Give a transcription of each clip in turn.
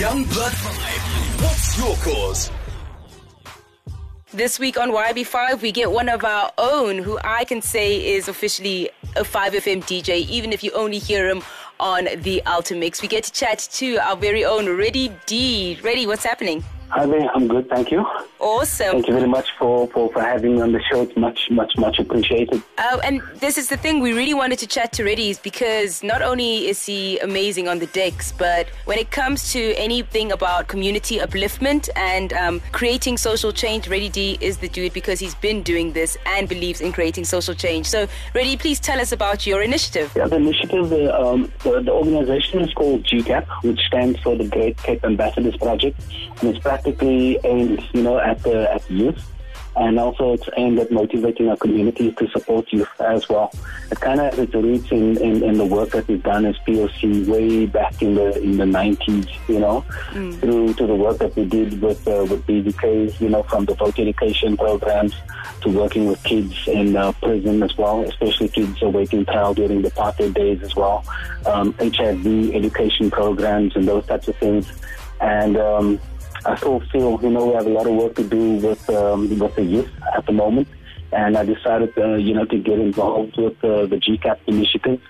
Young Blood 5. What's your cause? This week on YB5, we get one of our own who I can say is officially a 5FM DJ, even if you only hear him on the Ultimix. We get to chat to our very own Ready D. Ready, what's happening? Hi there, I'm good, thank you. Awesome. Thank you very much for, for, for having me on the show. It's much, much, much appreciated. Uh, and this is the thing we really wanted to chat to Ready is because not only is he amazing on the decks, but when it comes to anything about community upliftment and um, creating social change, Ready D is the dude because he's been doing this and believes in creating social change. So, Ready, please tell us about your initiative. Yeah, the initiative, the, um, the, the organization is called GCAP, which stands for the Great Cape Ambassadors Project. And it's practically aimed, you know, at the at youth, and also it's aimed at motivating our communities to support youth as well. It kind of has its roots in, in, in, the work that we've done as POC way back in the in the 90s, you know, mm. through to the work that we did with uh, with BVKs, you know, from the voter education programs to working with kids in uh, prison as well, especially kids awaiting trial during the apartheid days as well, um, HIV education programs and those types of things. And um, I still feel, you know, we have a lot of work to do with um, with the youth at the moment, and I decided, uh, you know, to get involved with uh, the GCAP initiative.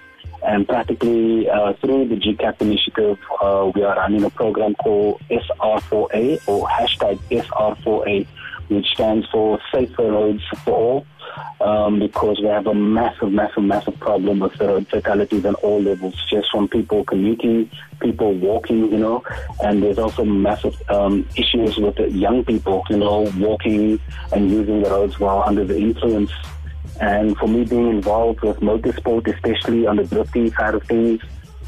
And practically uh, through the GCAP initiative, uh, we are running a program called SR4A or hashtag SR4A, which stands for Safer Roads for All um, because we have a massive, massive, massive problem with fatalities on all levels, just from people commuting, people walking, you know, and there's also massive um, issues with young people, you know, walking and using the roads while under the influence. And for me being involved with motorsport, especially on the drifting side of things,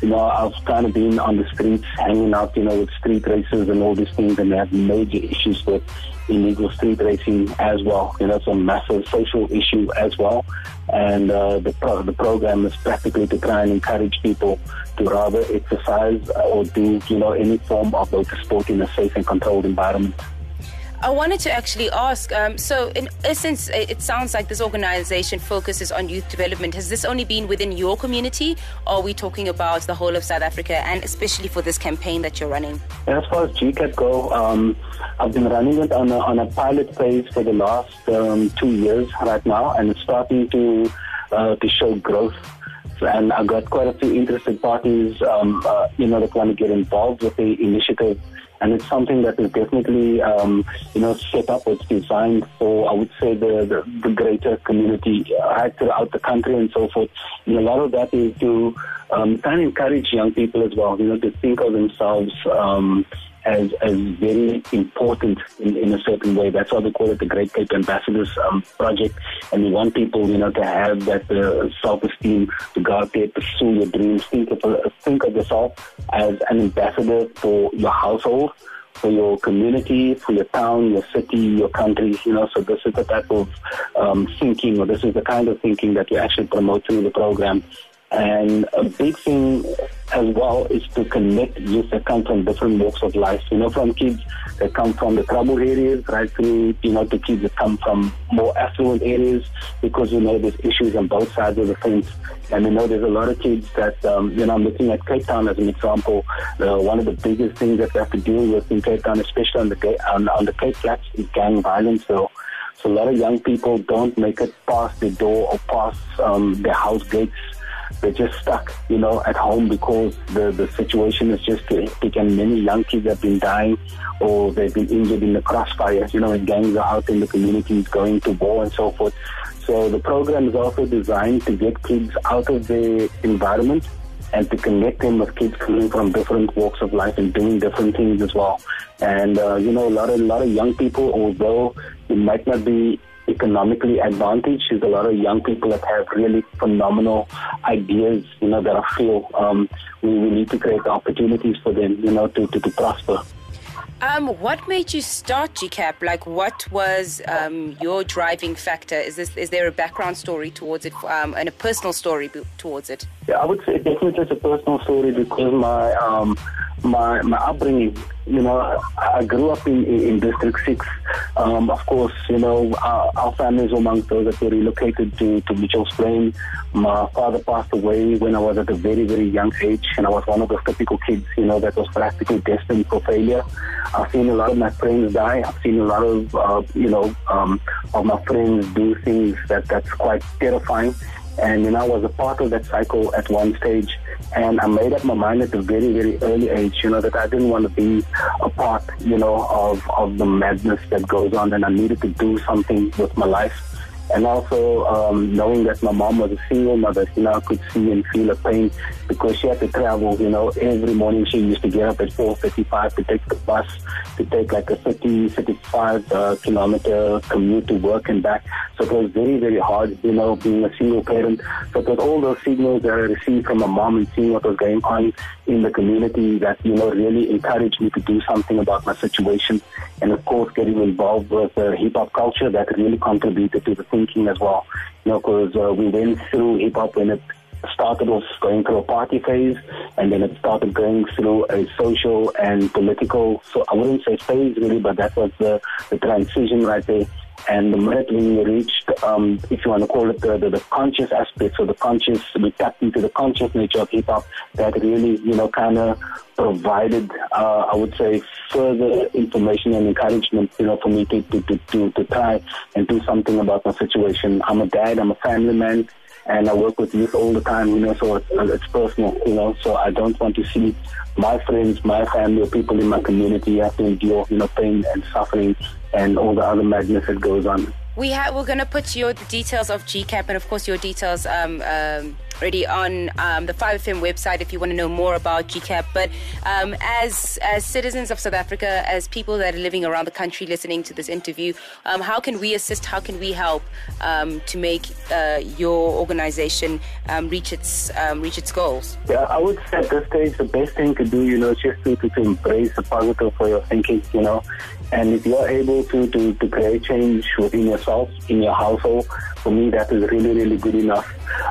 you know, I've kind of been on the streets, hanging out, you know, with street races and all these things, and they have major issues with illegal street racing as well. You know, it's a massive social issue as well. And uh, the, pro- the program is practically to try and encourage people to rather exercise or do, you know, any form of motor sport in a safe and controlled environment. I wanted to actually ask. Um, so, in essence, it sounds like this organization focuses on youth development. Has this only been within your community, or are we talking about the whole of South Africa, and especially for this campaign that you're running? As far as GCAP go, um, I've been running it on a, on a pilot phase for the last um, two years right now, and it's starting to uh, to show growth and I've got quite a few interested parties, um, uh, you know, that want to get involved with the initiative and it's something that is definitely, um, you know, set up. It's designed for, I would say, the, the, the greater community right throughout the country and so forth. And a lot of that is to um, kind of encourage young people as well, you know, to think of themselves um, as, as very important in, in a certain way. That's why we call it the Great Cape Ambassadors um, Project. And we want people, you know, to have that uh, self-esteem to go out there, pursue your dreams, think of, uh, think of yourself as an ambassador for your household for your community, for your town, your city, your country, you know, so this is the type of um, thinking or this is the kind of thinking that we actually promote through the program. And a big thing as well is to connect youth that come from different walks of life. You know, from kids that come from the troubled areas right through, you know, to kids that come from more affluent areas because, you know, there's issues on both sides of the fence. And, you know, there's a lot of kids that, um, you know, I'm looking at Cape Town as an example. Uh, one of the biggest things that we have to deal with in Cape Town, especially on the, on, on the Cape Flats, is gang violence. So, so a lot of young people don't make it past the door or past um, their house gates they're just stuck, you know, at home because the, the situation is just hectic and many young kids have been dying or they've been injured in the crossfire, you know, when gangs are out in the communities going to war and so forth. So the program is also designed to get kids out of the environment and to connect them with kids coming from different walks of life and doing different things as well. And uh, you know, a lot of a lot of young people, although it might not be economically advantaged. There's a lot of young people that have really phenomenal ideas, you know, that I feel um, we, we need to create opportunities for them, you know, to, to, to prosper. Um, what made you start GCAP? Like, what was um, your driving factor? Is this is there a background story towards it, um, and a personal story towards it? Yeah, I would say definitely it's a personal story because my um, my my upbringing. You know, I grew up in, in, District 6. Um, of course, you know, our, our families among those that were relocated to, to Mitchell's Plain. My father passed away when I was at a very, very young age, and I was one of those typical kids, you know, that was practically destined for failure. I've seen a lot of my friends die. I've seen a lot of, uh, you know, um, of my friends do things that, that's quite terrifying. And, you know, I was a part of that cycle at one stage. And I made up my mind at a very, very early age, you know, that I didn't want to be a part, you know, of, of the madness that goes on. And I needed to do something with my life and also um, knowing that my mom was a single mother, you know, I could see and feel the pain because she had to travel, you know, every morning she used to get up at 4.35 to take the bus, to take like a 30, 35 uh, kilometer commute to work and back. So it was very, very hard, you know, being a single parent. So it was all those signals that I received from my mom and seeing what was going on in the community that, you know, really encouraged me to do something about my situation. And of course, getting involved with uh, hip hop culture that really contributed to the thinking as well. You know, because uh, we went through hip hop when it started off going through a party phase, and then it started going through a social and political. So I wouldn't say phase really, but that was the, the transition right there. And the minute we reached, um, if you want to call it the, the, the conscious aspect, so the conscious, we tapped into the conscious nature of hip hop that really, you know, kind of provided, uh, I would say, further information and encouragement, you know, for me to, to, to, to, to try and do something about my situation. I'm a dad, I'm a family man, and I work with youth all the time, you know, so it's, it's personal, you know, so I don't want to see my friends, my family, or people in my community have to endure, you know, pain and suffering and all the other madness that goes on. We ha- we're going to put your details of GCAP and, of course, your details um, um, already on um, the 5FM website if you want to know more about GCAP. But um, as as citizens of South Africa, as people that are living around the country listening to this interview, um, how can we assist? How can we help um, to make uh, your organization reach its reach its goals? Yeah, I would say at this stage the best thing to do, you know, is just to, to embrace the positive for your thinking, you know, and if you're able to, to, to create change within yourself, in your household, for me, that is really, really good enough.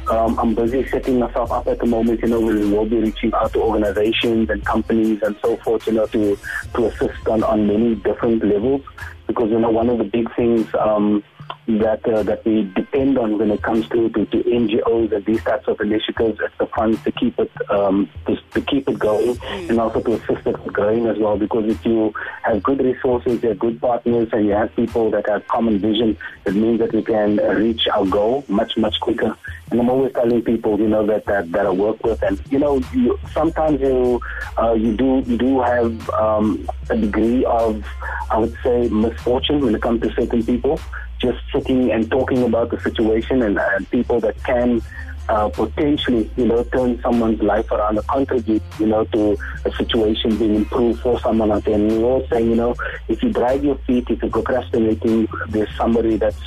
Um, I'm busy setting myself up at the moment, you know, we will be reaching out to organizations and companies and so forth, you know, to, to assist on, on many different levels. Because, you know, one of the big things, um, that uh, that we depend on when it comes to, to, to NGOs and these types of initiatives as the funds to keep it um, to, to keep it going mm. and also to assist it growing as well. Because if you have good resources, you have good partners, and you have people that have common vision, it means that we can reach our goal much much quicker. And I'm always telling people, you know, that that, that I work with, and you know, you, sometimes you uh, you do you do have um, a degree of, I would say, misfortune when it comes to certain people just sitting and talking about the situation and, and people that can uh, potentially, you know, turn someone's life around or contribute, you know, to a situation being improved for someone out there. And we're all saying, you know, if you drag your feet, if you're procrastinating, there's somebody that's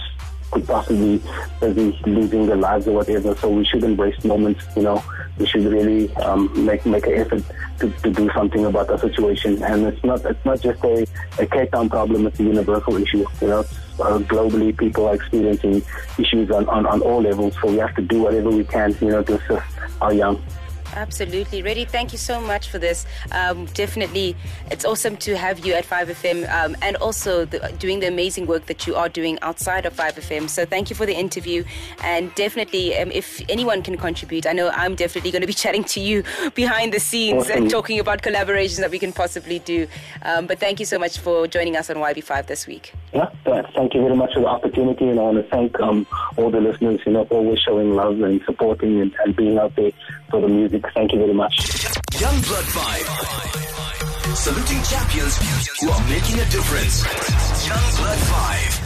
could possibly be losing their lives or whatever. So we should embrace moments, you know. We should really um, make make an effort to, to do something about the situation. And it's not it's not just a, a Cape Town problem, it's a universal issue. You know, uh, globally people are experiencing issues on, on, on all levels. So we have to do whatever we can, you know, to assist our young. Absolutely. Ready, thank you so much for this. Um, definitely, it's awesome to have you at 5FM um, and also the, doing the amazing work that you are doing outside of 5FM. So thank you for the interview. And definitely, um, if anyone can contribute, I know I'm definitely going to be chatting to you behind the scenes awesome. and talking about collaborations that we can possibly do. Um, but thank you so much for joining us on YB5 this week. Yeah, thank you very much for the opportunity. And I want to thank um, all the listeners, you know, for always showing love and supporting and, and being out there for the music. Thank you very much. Young Blood. Saluting champions who are making a difference. Young Blood